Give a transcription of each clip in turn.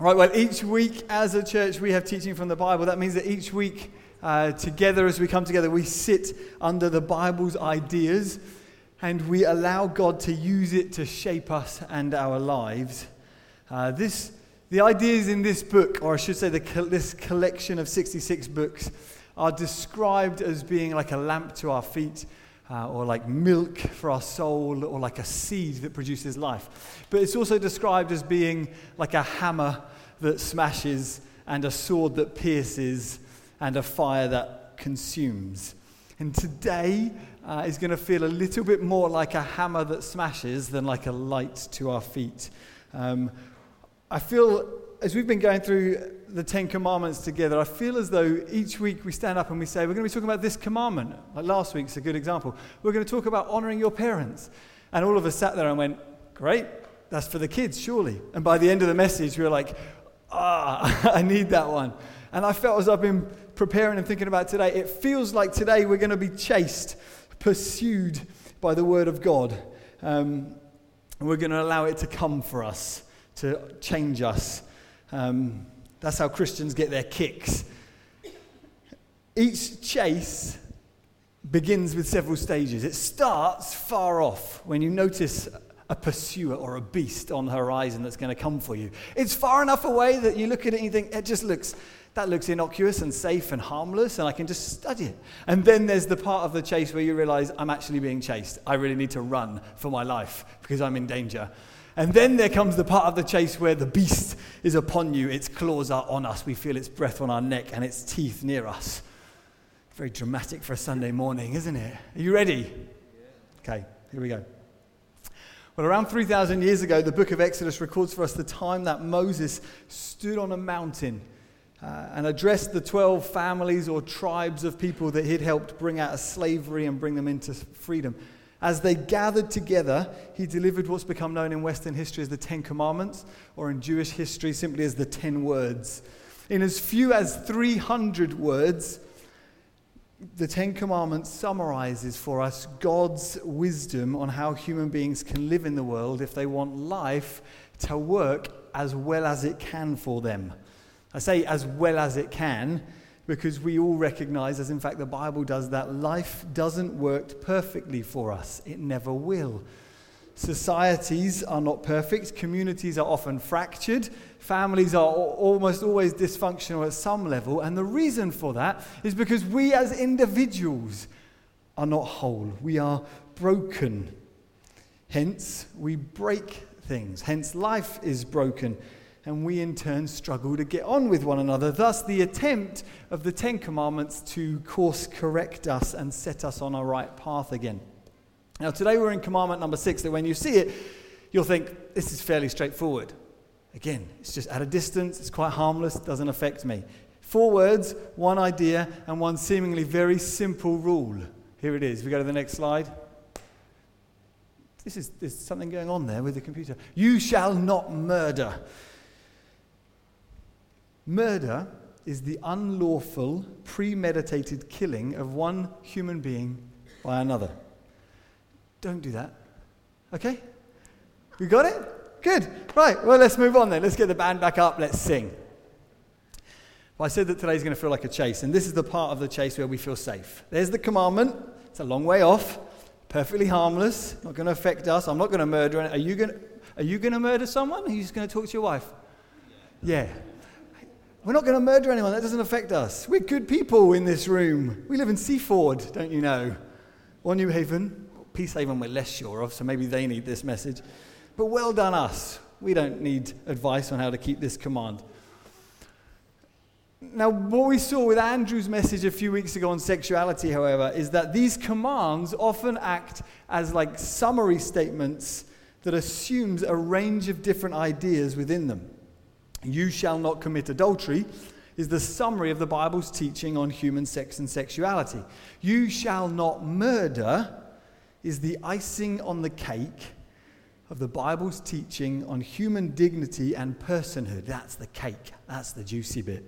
Right, well, each week as a church we have teaching from the Bible. That means that each week uh, together, as we come together, we sit under the Bible's ideas and we allow God to use it to shape us and our lives. Uh, this, the ideas in this book, or I should say, the, this collection of 66 books, are described as being like a lamp to our feet. Uh, or like milk for our soul, or like a seed that produces life. But it's also described as being like a hammer that smashes, and a sword that pierces, and a fire that consumes. And today uh, is going to feel a little bit more like a hammer that smashes than like a light to our feet. Um, I feel, as we've been going through the Ten Commandments together, I feel as though each week we stand up and we say, We're going to be talking about this commandment. Like last week's a good example. We're going to talk about honoring your parents. And all of us sat there and went, Great, that's for the kids, surely. And by the end of the message, we were like, Ah, I need that one. And I felt as I've been preparing and thinking about today, it feels like today we're going to be chased, pursued by the Word of God. Um, and we're going to allow it to come for us, to change us. Um, that's how Christians get their kicks. Each chase begins with several stages. It starts far off when you notice a pursuer or a beast on the horizon that's going to come for you. It's far enough away that you look at it and you think, it just looks, that looks innocuous and safe and harmless, and I can just study it. And then there's the part of the chase where you realize, I'm actually being chased. I really need to run for my life because I'm in danger. And then there comes the part of the chase where the beast is upon you, its claws are on us, we feel its breath on our neck, and its teeth near us. Very dramatic for a Sunday morning, isn't it? Are you ready? Okay, here we go. Well, around 3,000 years ago, the book of Exodus records for us the time that Moses stood on a mountain uh, and addressed the 12 families or tribes of people that he'd helped bring out of slavery and bring them into freedom. As they gathered together, he delivered what's become known in Western history as the Ten Commandments, or in Jewish history simply as the Ten Words. In as few as 300 words, the Ten Commandments summarizes for us God's wisdom on how human beings can live in the world if they want life to work as well as it can for them. I say as well as it can because we all recognize, as in fact the Bible does, that life doesn't work perfectly for us. It never will. Societies are not perfect, communities are often fractured, families are almost always dysfunctional at some level. And the reason for that is because we as individuals are not whole, we are broken. Hence, we break things. Hence, life is broken. And we in turn struggle to get on with one another. Thus, the attempt of the Ten Commandments to course correct us and set us on a right path again. Now, today we're in commandment number six, that when you see it, you'll think this is fairly straightforward. Again, it's just at a distance, it's quite harmless, doesn't affect me. Four words, one idea, and one seemingly very simple rule. Here it is. We go to the next slide. This is, there's something going on there with the computer. You shall not murder. Murder is the unlawful, premeditated killing of one human being by another. Don't do that. Okay? We got it? Good. Right, well, let's move on then. Let's get the band back up. Let's sing. Well, I said that today's going to feel like a chase, and this is the part of the chase where we feel safe. There's the commandment. It's a long way off, perfectly harmless, not going to affect us. I'm not going to murder. Are you going to, are you going to murder someone? Are you just going to talk to your wife? Yeah. We're not going to murder anyone. That doesn't affect us. We're good people in this room. We live in Seaford, don't you know? Or Newhaven. Peacehaven we're less sure of, so maybe they need this message. But well done us. We don't need advice on how to keep this command. Now, what we saw with Andrew's message a few weeks ago on sexuality, however, is that these commands often act as like summary statements that assumes a range of different ideas within them. You shall not commit adultery is the summary of the Bible's teaching on human sex and sexuality. You shall not murder is the icing on the cake of the Bible's teaching on human dignity and personhood. That's the cake, that's the juicy bit.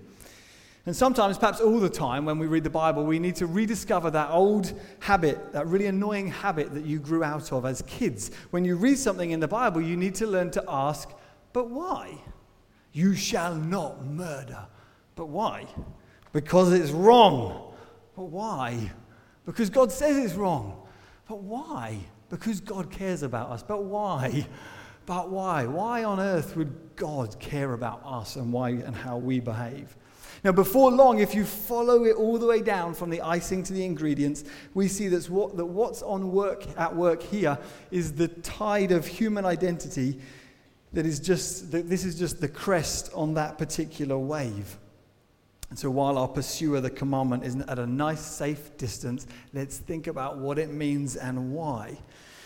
And sometimes, perhaps all the time, when we read the Bible, we need to rediscover that old habit, that really annoying habit that you grew out of as kids. When you read something in the Bible, you need to learn to ask, but why? You shall not murder. But why? Because it's wrong. But why? Because God says it's wrong. But why? Because God cares about us. But why? But why? Why on earth would God care about us and why and how we behave? Now, before long, if you follow it all the way down from the icing to the ingredients, we see that's what, that what's on work at work here is the tide of human identity that is just, that this is just the crest on that particular wave. And so while our pursuer, the commandment, is at a nice, safe distance, let's think about what it means and why.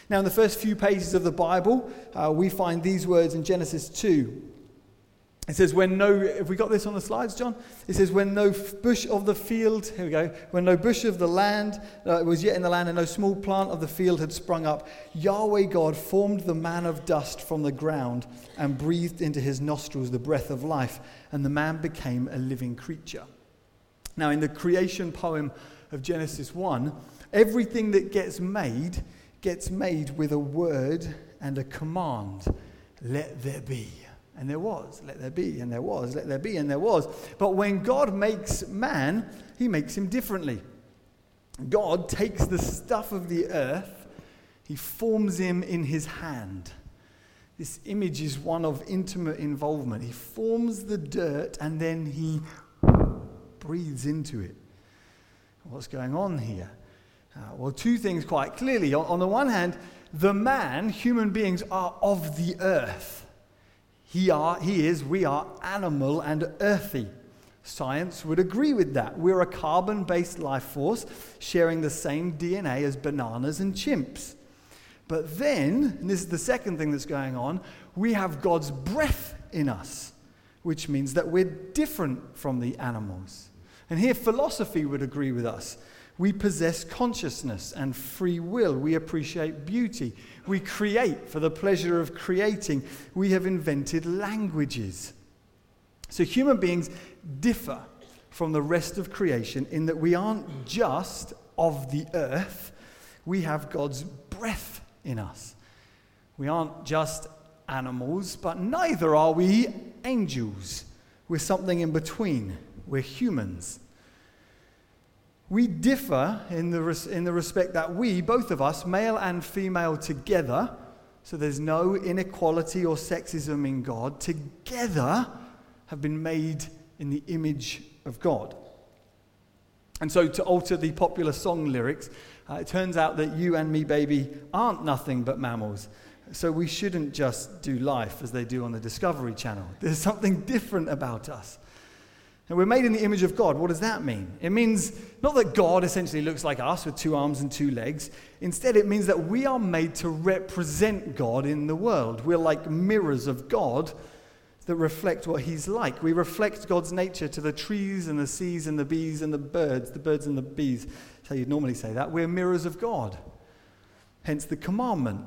Now, in the first few pages of the Bible, uh, we find these words in Genesis 2. It says, when no, have we got this on the slides, John? It says, when no bush of the field, here we go, when no bush of the land uh, was yet in the land and no small plant of the field had sprung up, Yahweh God formed the man of dust from the ground and breathed into his nostrils the breath of life, and the man became a living creature. Now, in the creation poem of Genesis 1, everything that gets made gets made with a word and a command let there be. And there was, let there be, and there was, let there be, and there was. But when God makes man, he makes him differently. God takes the stuff of the earth, he forms him in his hand. This image is one of intimate involvement. He forms the dirt and then he breathes into it. What's going on here? Uh, well, two things quite clearly. On, on the one hand, the man, human beings, are of the earth. He, are, he is, we are animal and earthy. Science would agree with that. We're a carbon based life force sharing the same DNA as bananas and chimps. But then, and this is the second thing that's going on, we have God's breath in us, which means that we're different from the animals. And here, philosophy would agree with us. We possess consciousness and free will. We appreciate beauty. We create for the pleasure of creating. We have invented languages. So human beings differ from the rest of creation in that we aren't just of the earth, we have God's breath in us. We aren't just animals, but neither are we angels. We're something in between. We're humans. We differ in the, res- in the respect that we, both of us, male and female together, so there's no inequality or sexism in God, together have been made in the image of God. And so, to alter the popular song lyrics, uh, it turns out that you and me, baby, aren't nothing but mammals. So, we shouldn't just do life as they do on the Discovery Channel. There's something different about us. And we're made in the image of God. What does that mean? It means not that God essentially looks like us with two arms and two legs. Instead, it means that we are made to represent God in the world. We're like mirrors of God that reflect what He's like. We reflect God's nature to the trees and the seas and the bees and the birds, the birds and the bees. That's how you'd normally say that. We're mirrors of God. Hence the commandment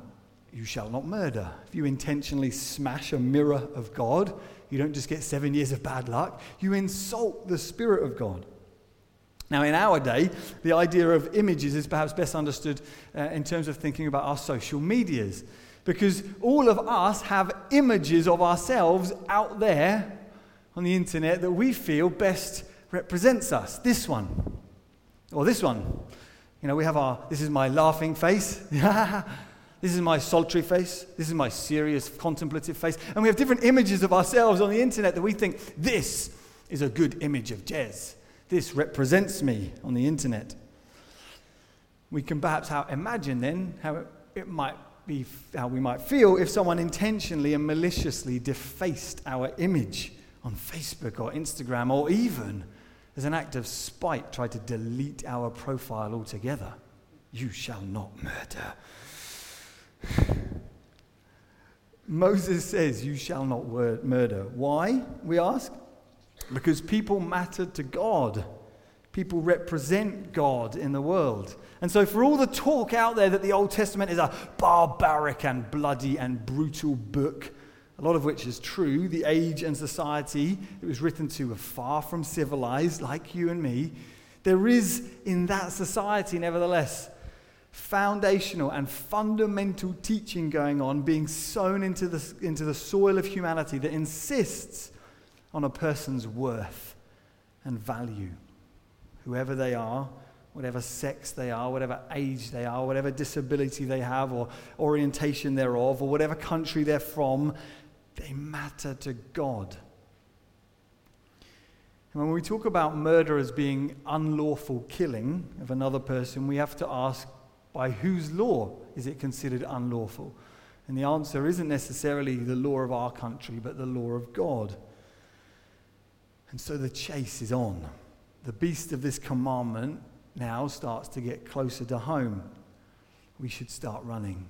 you shall not murder. If you intentionally smash a mirror of God, you don't just get seven years of bad luck, you insult the Spirit of God. Now, in our day, the idea of images is perhaps best understood uh, in terms of thinking about our social medias. Because all of us have images of ourselves out there on the internet that we feel best represents us. This one, or this one. You know, we have our, this is my laughing face. This is my sultry face. This is my serious, contemplative face. And we have different images of ourselves on the internet that we think this is a good image of Jez. This represents me on the internet. We can perhaps how, imagine then how it, it might be, how we might feel if someone intentionally and maliciously defaced our image on Facebook or Instagram, or even as an act of spite tried to delete our profile altogether. You shall not murder. Moses says, You shall not murder. Why, we ask? Because people matter to God. People represent God in the world. And so, for all the talk out there that the Old Testament is a barbaric and bloody and brutal book, a lot of which is true, the age and society it was written to were far from civilized, like you and me. There is in that society, nevertheless, foundational and fundamental teaching going on being sown into the, into the soil of humanity that insists on a person's worth and value, whoever they are, whatever sex they are, whatever age they are, whatever disability they have or orientation thereof, or whatever country they're from, they matter to God. And when we talk about murder as being unlawful killing of another person, we have to ask by whose law is it considered unlawful? And the answer isn't necessarily the law of our country, but the law of God. And so the chase is on. The beast of this commandment now starts to get closer to home. We should start running.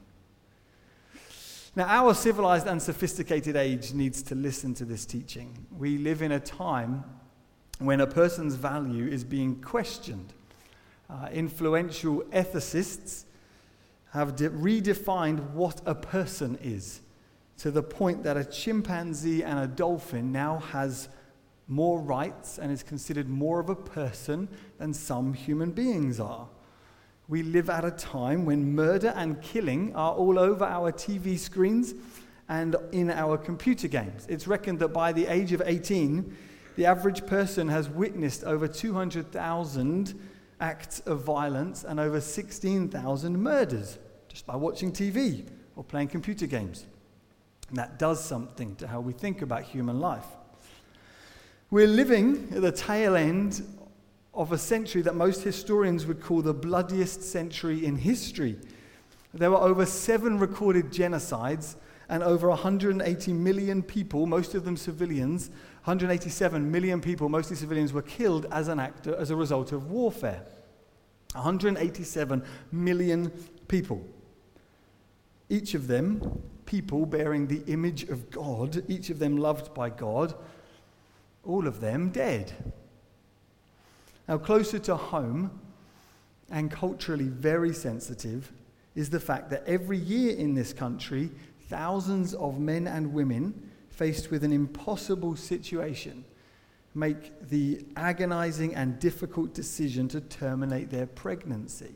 Now, our civilized and sophisticated age needs to listen to this teaching. We live in a time when a person's value is being questioned. Uh, influential ethicists have de- redefined what a person is to the point that a chimpanzee and a dolphin now has more rights and is considered more of a person than some human beings are. We live at a time when murder and killing are all over our TV screens and in our computer games. It's reckoned that by the age of 18, the average person has witnessed over 200,000 acts of violence and over 16,000 murders just by watching TV or playing computer games. And that does something to how we think about human life. We're living at the tail end of a century that most historians would call the bloodiest century in history. There were over seven recorded genocides, and over 180 million people, most of them civilians, 187 million people, mostly civilians, were killed as an act, as a result of warfare. 187 million people. Each of them, people bearing the image of God, each of them loved by God, all of them dead. Now, closer to home and culturally very sensitive is the fact that every year in this country, thousands of men and women faced with an impossible situation make the agonizing and difficult decision to terminate their pregnancy.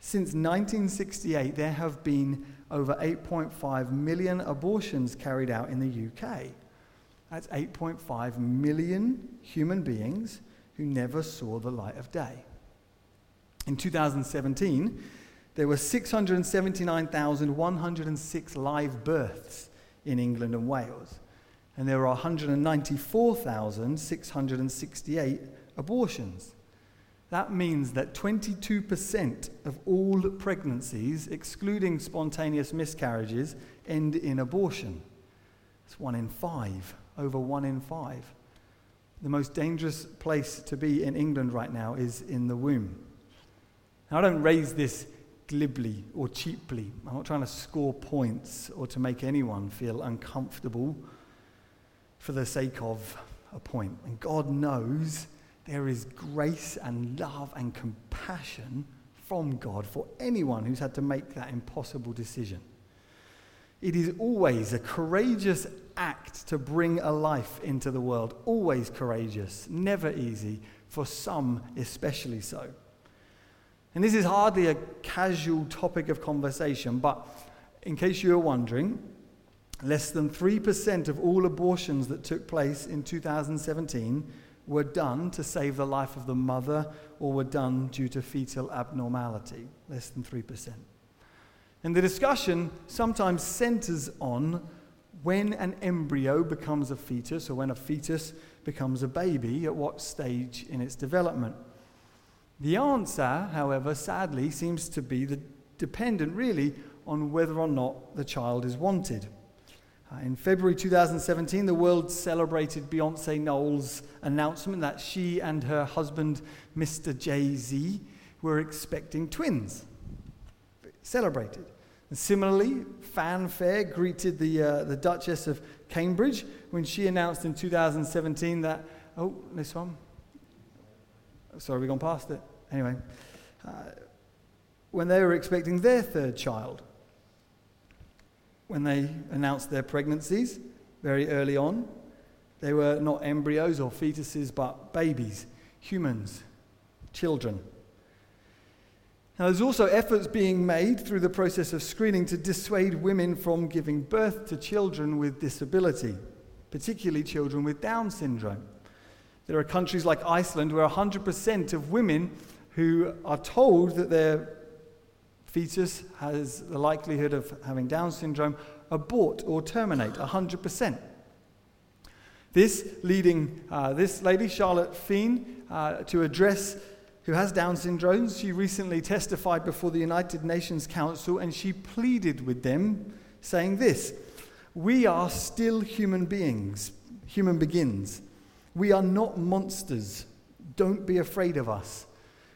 Since 1968, there have been over 8.5 million abortions carried out in the UK. That's 8.5 million human beings who never saw the light of day. In 2017, there were 679,106 live births in England and Wales, and there were 194,668 abortions. That means that 22% of all pregnancies, excluding spontaneous miscarriages, end in abortion. It's one in five over one in five. The most dangerous place to be in England right now is in the womb. Now, I don't raise this glibly or cheaply. I'm not trying to score points or to make anyone feel uncomfortable for the sake of a point. And God knows there is grace and love and compassion from God for anyone who's had to make that impossible decision. It is always a courageous act to bring a life into the world. Always courageous, never easy, for some especially so. And this is hardly a casual topic of conversation, but in case you are wondering, less than 3% of all abortions that took place in 2017 were done to save the life of the mother or were done due to fetal abnormality. Less than 3%. And the discussion sometimes centers on when an embryo becomes a fetus or when a fetus becomes a baby, at what stage in its development. The answer, however, sadly, seems to be the, dependent really on whether or not the child is wanted. Uh, in February 2017, the world celebrated Beyonce Knowles' announcement that she and her husband, Mr. Jay Z, were expecting twins. Celebrated. And similarly, fanfare greeted the, uh, the Duchess of Cambridge when she announced in 2017 that, oh, this one. Sorry, we've gone past it. Anyway, uh, when they were expecting their third child, when they announced their pregnancies very early on, they were not embryos or fetuses, but babies, humans, children. Now, there's also efforts being made through the process of screening to dissuade women from giving birth to children with disability. particularly children with Down syndrome. There are countries like Iceland where 100% of women who are told that their fetus has the likelihood of having Down syndrome abort or terminate 100%. This leading uh, this lady, Charlotte Fien, uh, to address who has Down syndrome. She recently testified before the United Nations Council and she pleaded with them, saying this We are still human beings, human begins. We are not monsters. Don't be afraid of us.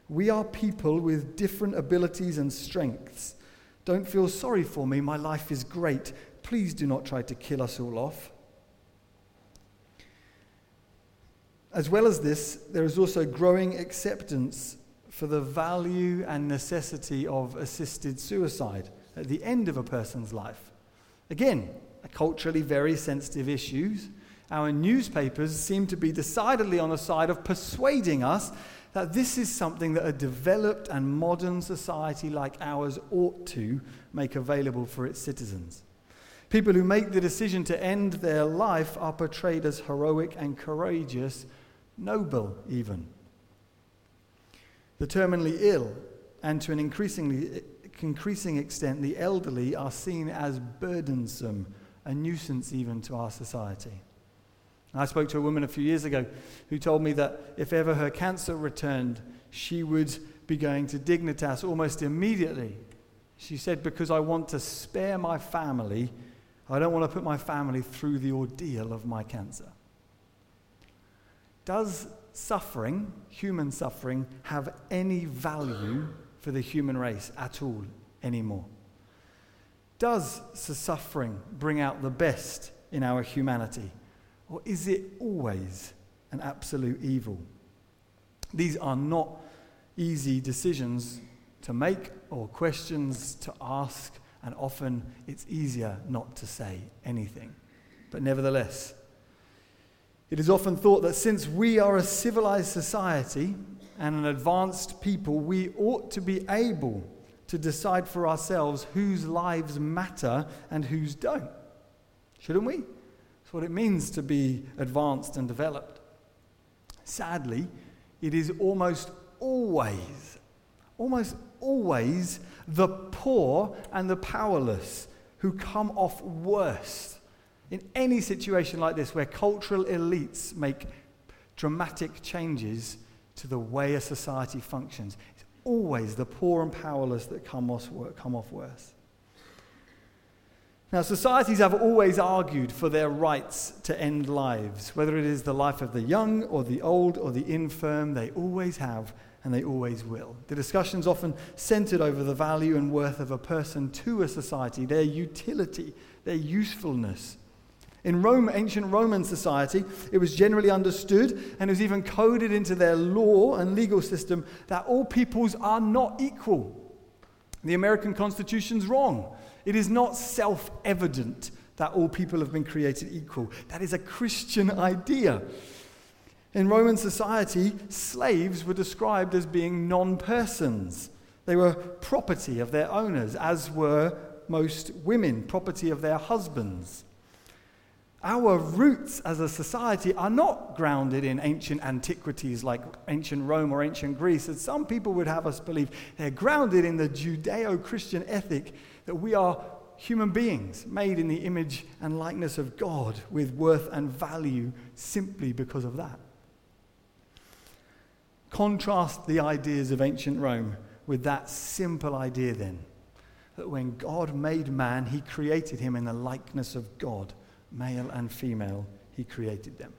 We are people with different abilities and strengths. Don't feel sorry for me. My life is great. Please do not try to kill us all off. As well as this, there is also growing acceptance for the value and necessity of assisted suicide at the end of a person's life. Again, a culturally very sensitive issue. Our newspapers seem to be decidedly on the side of persuading us that this is something that a developed and modern society like ours ought to make available for its citizens. People who make the decision to end their life are portrayed as heroic and courageous noble even. The terminally ill, and to an increasingly, increasing extent, the elderly, are seen as burdensome, a nuisance even to our society. I spoke to a woman a few years ago who told me that if ever her cancer returned, she would be going to Dignitas almost immediately. She said, Because I want to spare my family, I don't want to put my family through the ordeal of my cancer. Does suffering, human suffering, have any value for the human race at all anymore? Does suffering bring out the best in our humanity? Or is it always an absolute evil? These are not easy decisions to make or questions to ask, and often it's easier not to say anything. But nevertheless, it is often thought that since we are a civilized society and an advanced people, we ought to be able to decide for ourselves whose lives matter and whose don't. Shouldn't we? What it means to be advanced and developed. Sadly, it is almost always, almost always the poor and the powerless who come off worst in any situation like this where cultural elites make dramatic changes to the way a society functions, it's always the poor and powerless that come off, come off worse. Now, societies have always argued for their rights to end lives, whether it is the life of the young or the old or the infirm, they always have and they always will. The discussion's often centered over the value and worth of a person to a society, their utility, their usefulness. In Rome, ancient Roman society, it was generally understood and it was even coded into their law and legal system that all peoples are not equal. The American Constitution's wrong. It is not self evident that all people have been created equal. That is a Christian idea. In Roman society, slaves were described as being non persons. They were property of their owners, as were most women, property of their husbands. Our roots as a society are not grounded in ancient antiquities like ancient Rome or ancient Greece, as some people would have us believe. They're grounded in the Judeo Christian ethic that we are human beings made in the image and likeness of God with worth and value simply because of that. Contrast the ideas of ancient Rome with that simple idea then that when God made man, he created him in the likeness of God male and female, he created them.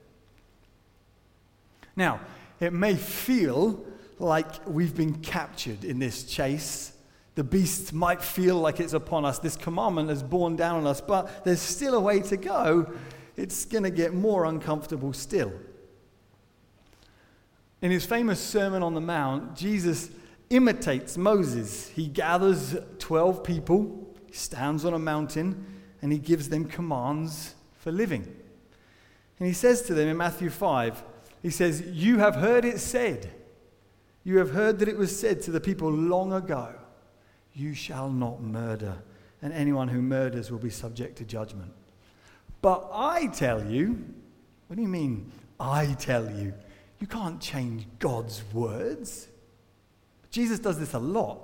Now, it may feel like we've been captured in this chase. The beast might feel like it's upon us. This commandment is borne down on us, but there's still a way to go. It's going to get more uncomfortable still. In his famous Sermon on the Mount, Jesus imitates Moses. He gathers 12 people, stands on a mountain, and he gives them commands for living. And he says to them in Matthew 5, he says, You have heard it said, you have heard that it was said to the people long ago, You shall not murder, and anyone who murders will be subject to judgment. But I tell you, what do you mean, I tell you? You can't change God's words. Jesus does this a lot.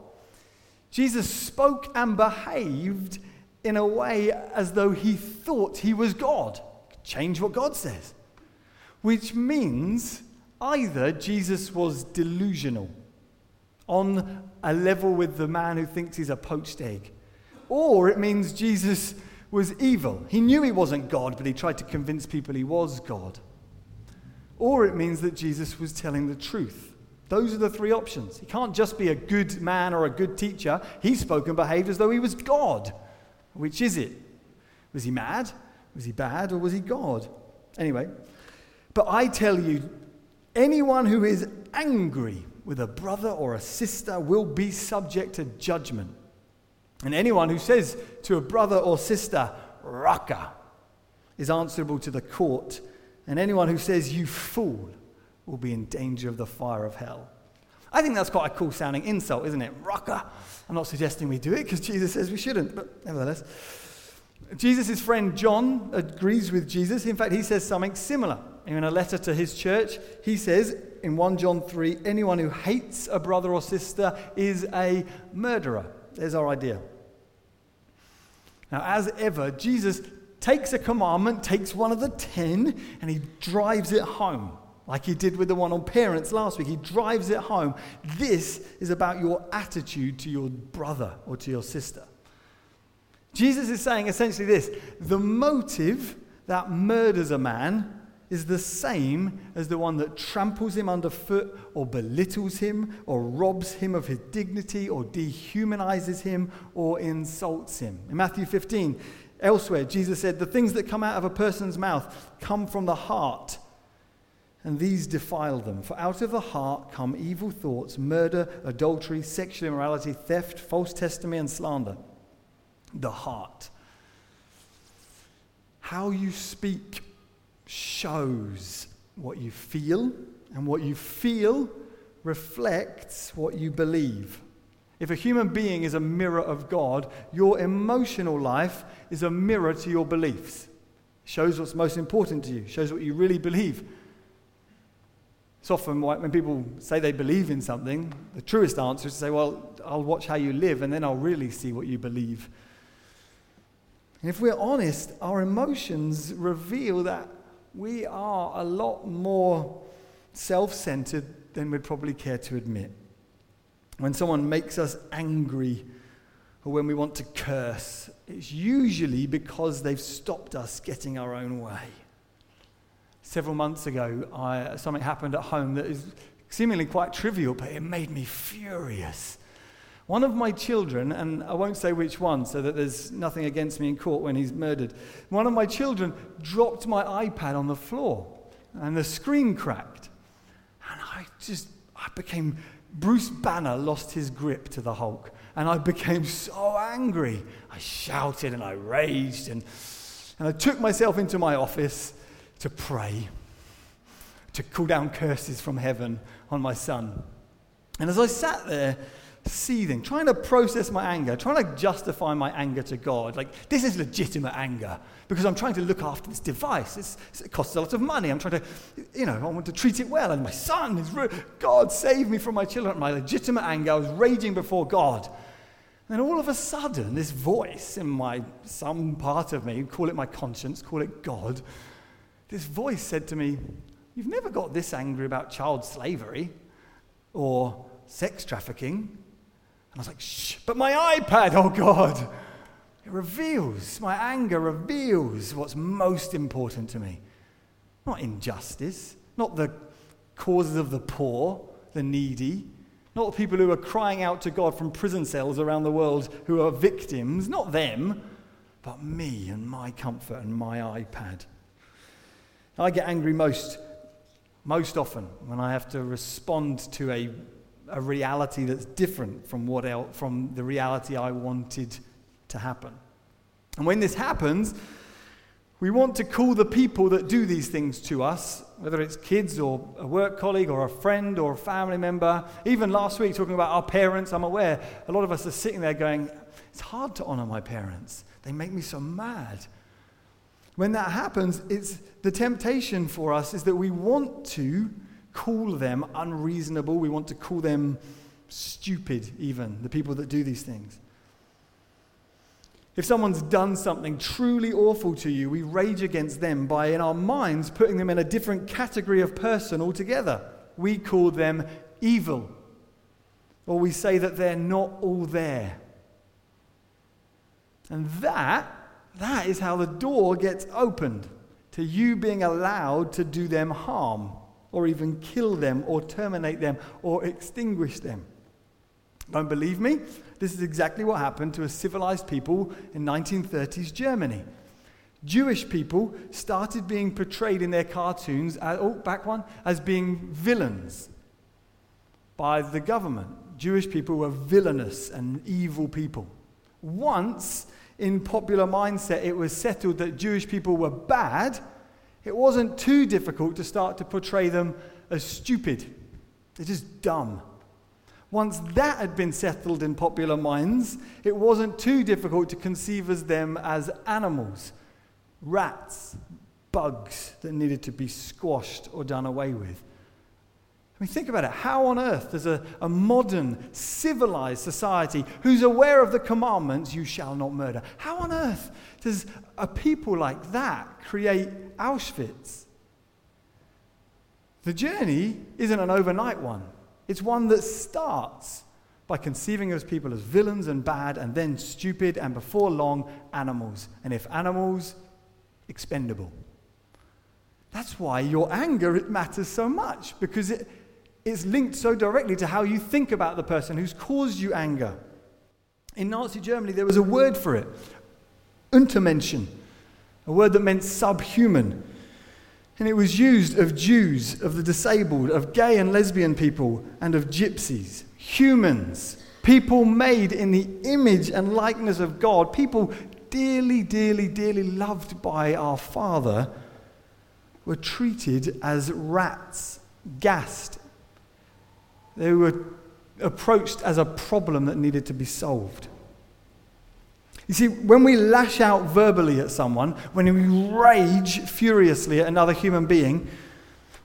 Jesus spoke and behaved in a way as though he thought he was God. Change what God says. Which means either Jesus was delusional, on a level with the man who thinks he's a poached egg, or it means Jesus was evil. He knew he wasn't God, but he tried to convince people he was God. Or it means that Jesus was telling the truth. Those are the three options. He can't just be a good man or a good teacher. He spoke and behaved as though he was God. Which is it? Was he mad? Was he bad? Or was he God? Anyway, but I tell you, anyone who is angry with a brother or a sister will be subject to judgment. And anyone who says to a brother or sister, Raca, is answerable to the court. And anyone who says, You fool, will be in danger of the fire of hell. I think that's quite a cool sounding insult, isn't it? Raca. I'm not suggesting we do it because Jesus says we shouldn't, but nevertheless. Jesus' friend John agrees with Jesus. In fact, he says something similar. In a letter to his church, he says in 1 John 3 anyone who hates a brother or sister is a murderer. There's our idea. Now, as ever, Jesus takes a commandment, takes one of the ten, and he drives it home like he did with the one on parents last week. He drives it home. This is about your attitude to your brother or to your sister. Jesus is saying essentially this the motive that murders a man is the same as the one that tramples him underfoot or belittles him or robs him of his dignity or dehumanizes him or insults him. In Matthew 15, elsewhere, Jesus said, The things that come out of a person's mouth come from the heart and these defile them. For out of the heart come evil thoughts, murder, adultery, sexual immorality, theft, false testimony, and slander. The heart. How you speak shows what you feel, and what you feel reflects what you believe. If a human being is a mirror of God, your emotional life is a mirror to your beliefs. Shows what's most important to you, shows what you really believe. It's often when people say they believe in something, the truest answer is to say, Well, I'll watch how you live and then I'll really see what you believe. And if we're honest, our emotions reveal that we are a lot more self centered than we'd probably care to admit. When someone makes us angry or when we want to curse, it's usually because they've stopped us getting our own way several months ago, I, something happened at home that is seemingly quite trivial, but it made me furious. One of my children, and I won't say which one so that there's nothing against me in court when he's murdered, one of my children dropped my iPad on the floor and the screen cracked. And I just, I became, Bruce Banner lost his grip to the Hulk. And I became so angry. I shouted and I raged and, and I took myself into my office to pray, to call down curses from heaven on my son. And as I sat there, seething, trying to process my anger, trying to justify my anger to God. Like, this is legitimate anger because I'm trying to look after this device. It's, it costs a lot of money. I'm trying to, you know, I want to treat it well. And my son is, God, save me from my children. My legitimate anger, I was raging before God. And then all of a sudden, this voice in my, some part of me, call it my conscience, call it God, this voice said to me, You've never got this angry about child slavery or sex trafficking. And I was like, Shh, but my iPad, oh God. It reveals, my anger reveals what's most important to me. Not injustice, not the causes of the poor, the needy, not the people who are crying out to God from prison cells around the world who are victims, not them, but me and my comfort and my iPad. I get angry most, most often when I have to respond to a, a reality that's different from, what el- from the reality I wanted to happen. And when this happens, we want to call the people that do these things to us, whether it's kids or a work colleague or a friend or a family member. Even last week, talking about our parents, I'm aware a lot of us are sitting there going, It's hard to honor my parents. They make me so mad. When that happens, it's the temptation for us is that we want to call them unreasonable. We want to call them stupid, even, the people that do these things. If someone's done something truly awful to you, we rage against them by, in our minds, putting them in a different category of person altogether. We call them evil. Or we say that they're not all there. And that, that is how the door gets opened to you being allowed to do them harm, or even kill them, or terminate them, or extinguish them. Don't believe me? This is exactly what happened to a civilized people in 1930s Germany. Jewish people started being portrayed in their cartoons, as, oh, back one, as being villains by the government. Jewish people were villainous and evil people. Once, in popular mindset, it was settled that Jewish people were bad, it wasn't too difficult to start to portray them as stupid. They're just dumb. Once that had been settled in popular minds, it wasn't too difficult to conceive of them as animals, rats, bugs that needed to be squashed or done away with. I mean, think about it. How on earth does a, a modern, civilized society who's aware of the commandments, you shall not murder, how on earth does a people like that create Auschwitz? The journey isn't an overnight one. It's one that starts by conceiving those people as villains and bad, and then stupid, and before long, animals. And if animals, expendable. That's why your anger it matters so much, because it, it's linked so directly to how you think about the person who's caused you anger. In Nazi Germany, there was a word for it, Untermenschen, a word that meant subhuman. And it was used of Jews, of the disabled, of gay and lesbian people, and of gypsies. Humans, people made in the image and likeness of God, people dearly, dearly, dearly loved by our Father, were treated as rats, gassed. They were approached as a problem that needed to be solved. You see, when we lash out verbally at someone, when we rage furiously at another human being,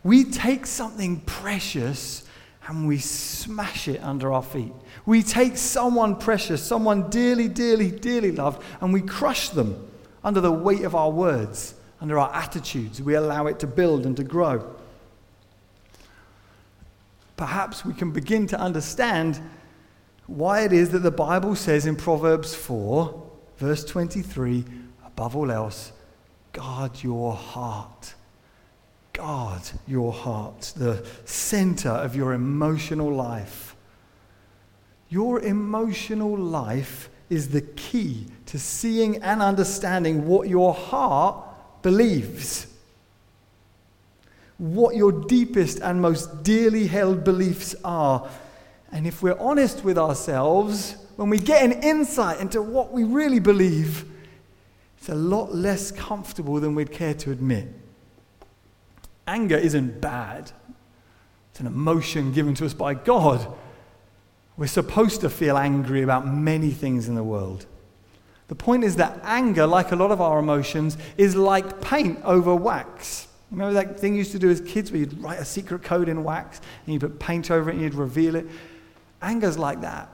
we take something precious and we smash it under our feet. We take someone precious, someone dearly, dearly, dearly loved, and we crush them under the weight of our words, under our attitudes. We allow it to build and to grow. Perhaps we can begin to understand why it is that the Bible says in Proverbs 4 Verse 23 above all else, guard your heart. Guard your heart, the center of your emotional life. Your emotional life is the key to seeing and understanding what your heart believes. What your deepest and most dearly held beliefs are. And if we're honest with ourselves, when we get an insight into what we really believe, it's a lot less comfortable than we'd care to admit. Anger isn't bad, it's an emotion given to us by God. We're supposed to feel angry about many things in the world. The point is that anger, like a lot of our emotions, is like paint over wax. Remember that thing you used to do as kids where you'd write a secret code in wax and you'd put paint over it and you'd reveal it? Anger's like that.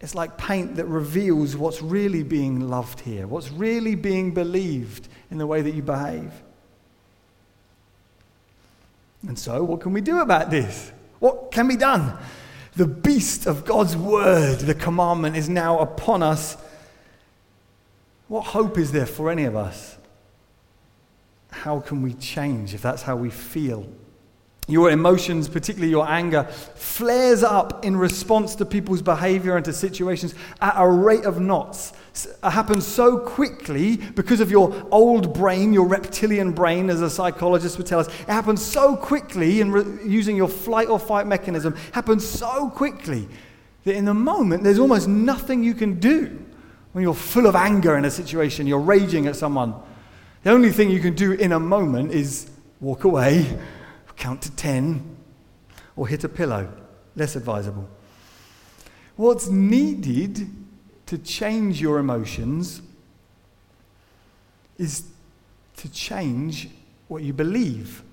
It's like paint that reveals what's really being loved here, what's really being believed in the way that you behave. And so, what can we do about this? What can be done? The beast of God's word, the commandment, is now upon us. What hope is there for any of us? How can we change if that's how we feel? your emotions, particularly your anger, flares up in response to people's behavior and to situations at a rate of knots. It uh, happens so quickly because of your old brain, your reptilian brain, as a psychologist would tell us. It happens so quickly in re- using your flight or fight mechanism, happens so quickly that in the moment there's almost nothing you can do when you're full of anger in a situation, you're raging at someone. The only thing you can do in a moment is walk away count to 10, or hit a pillow. Less advisable. What's needed to change your emotions is to change what you believe.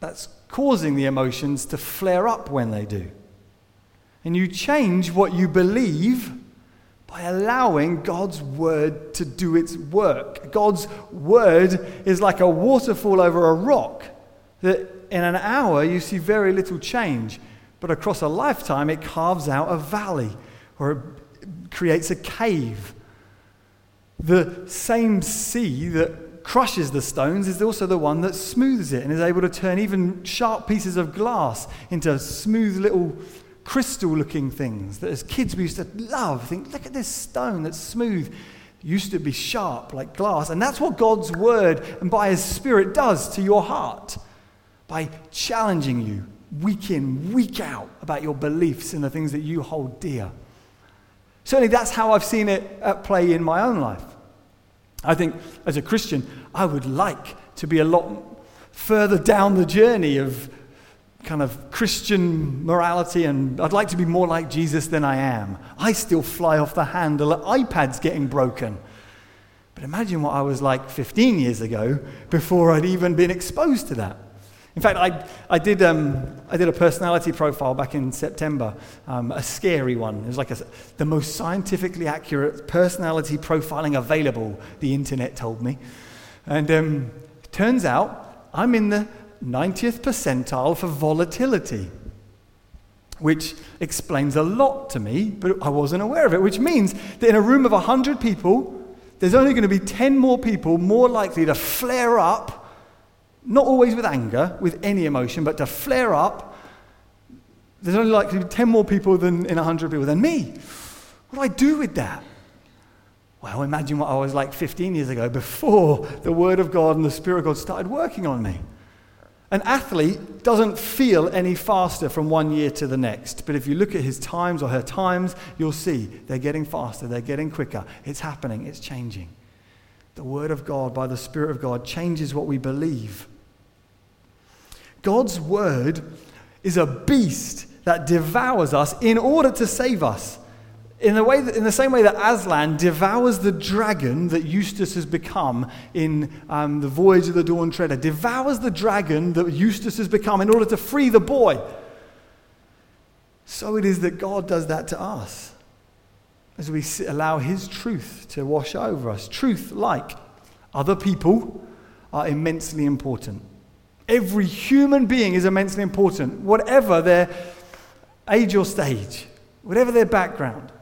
That's causing the emotions to flare up when they do. And you change what you believe by allowing God's word to do its work. God's word is like a waterfall over a rock that in an hour you see very little change, but across a lifetime it carves out a valley or it creates a cave. The same sea that crushes the stones is also the one that smooths it and is able to turn even sharp pieces of glass into smooth little crystal looking things that as kids we used to love. Think, look at this stone that's smooth. It used to be sharp like glass. And that's what God's word and by his spirit does to your heart by challenging you week in, week out about your beliefs and the things that you hold dear. Certainly, that's how I've seen it at play in my own life. I think as a Christian, I would like to be a lot further down the journey of kind of Christian morality, and I'd like to be more like Jesus than I am. I still fly off the handle at iPads getting broken. But imagine what I was like 15 years ago before I'd even been exposed to that. In fact, I, I, did, um, I did a personality profile back in September, um, a scary one. It was like a, the most scientifically accurate personality profiling available, the internet told me. And um, turns out I'm in the 90th percentile for volatility, which explains a lot to me, but I wasn't aware of it, which means that in a room of 100 people, there's only going to be 10 more people more likely to flare up not always with anger, with any emotion, but to flare up. There's only likely 10 more people than in 100 people than me. What do I do with that? Well, imagine what I was like 15 years ago before the Word of God and the Spirit of God started working on me. An athlete doesn't feel any faster from one year to the next. But if you look at his times or her times, you'll see they're getting faster, they're getting quicker. It's happening, it's changing. The Word of God, by the Spirit of God, changes what we believe. God's word is a beast that devours us in order to save us. In the, way that, in the same way that Aslan devours the dragon that Eustace has become in um, the Voyage of the Dawn Treader, devours the dragon that Eustace has become in order to free the boy. So it is that God does that to us as we allow His truth to wash over us. Truth, like other people, are immensely important. Every human being is immensely important, whatever their age or stage, whatever their background.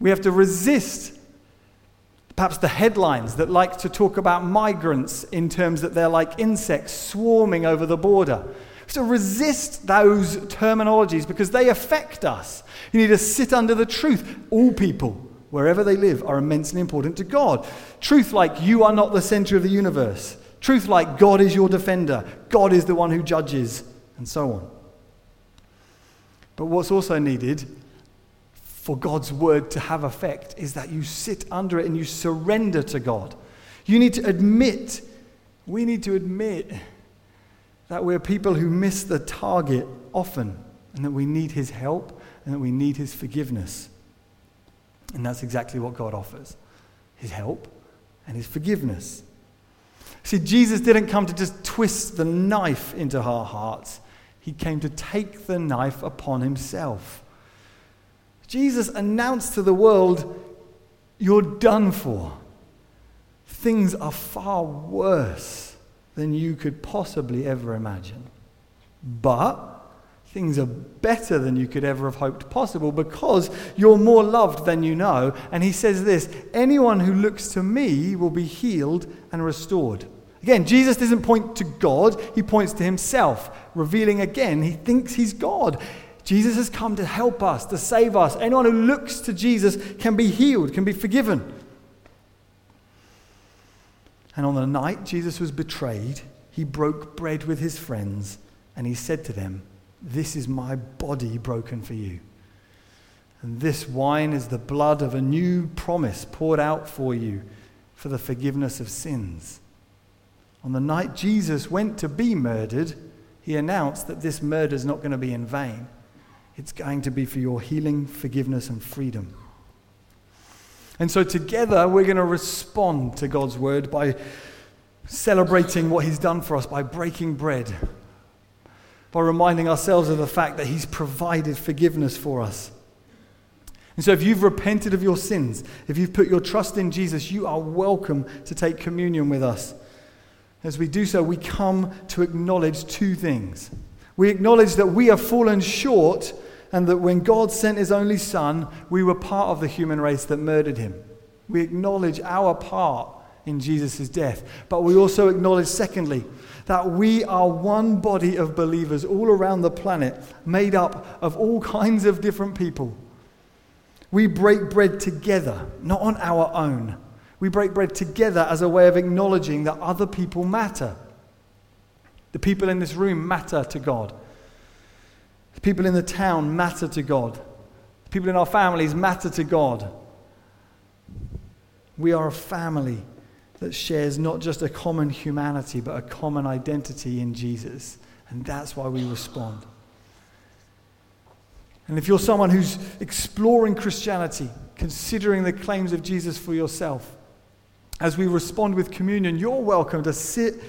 We have to resist perhaps the headlines that like to talk about migrants in terms that they're like insects swarming over the border. So resist those terminologies because they affect us. You need to sit under the truth. All people, wherever they live, are immensely important to God. Truth like you are not the center of the universe. Truth like God is your defender, God is the one who judges, and so on. But what's also needed for God's word to have effect is that you sit under it and you surrender to God. You need to admit, we need to admit that we're people who miss the target often and that we need his help and that we need his forgiveness. And that's exactly what God offers his help and his forgiveness. See, Jesus didn't come to just twist the knife into our hearts, He came to take the knife upon Himself. Jesus announced to the world, You're done for. Things are far worse than you could possibly ever imagine. But things are better than you could ever have hoped possible because you're more loved than you know. And he says this anyone who looks to me will be healed and restored. Again, Jesus doesn't point to God, he points to himself, revealing again he thinks he's God. Jesus has come to help us, to save us. Anyone who looks to Jesus can be healed, can be forgiven. And on the night Jesus was betrayed, he broke bread with his friends and he said to them, This is my body broken for you. And this wine is the blood of a new promise poured out for you for the forgiveness of sins. On the night Jesus went to be murdered, he announced that this murder is not going to be in vain. It's going to be for your healing, forgiveness, and freedom. And so, together, we're going to respond to God's word by celebrating what He's done for us by breaking bread, by reminding ourselves of the fact that He's provided forgiveness for us. And so, if you've repented of your sins, if you've put your trust in Jesus, you are welcome to take communion with us. As we do so, we come to acknowledge two things. We acknowledge that we have fallen short and that when God sent his only Son, we were part of the human race that murdered him. We acknowledge our part in Jesus' death. But we also acknowledge, secondly, that we are one body of believers all around the planet, made up of all kinds of different people. We break bread together, not on our own. We break bread together as a way of acknowledging that other people matter. The people in this room matter to God. The people in the town matter to God. The people in our families matter to God. We are a family that shares not just a common humanity, but a common identity in Jesus. And that's why we respond. And if you're someone who's exploring Christianity, considering the claims of Jesus for yourself, as we respond with communion, you're welcome to sit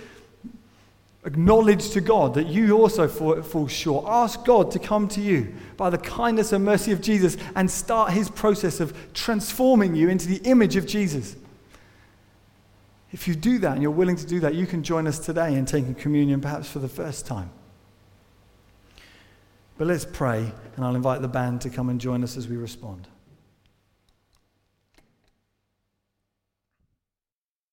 Acknowledge to God that you also fall short. Ask God to come to you by the kindness and mercy of Jesus and start his process of transforming you into the image of Jesus. If you do that and you're willing to do that, you can join us today in taking communion, perhaps for the first time. But let's pray, and I'll invite the band to come and join us as we respond.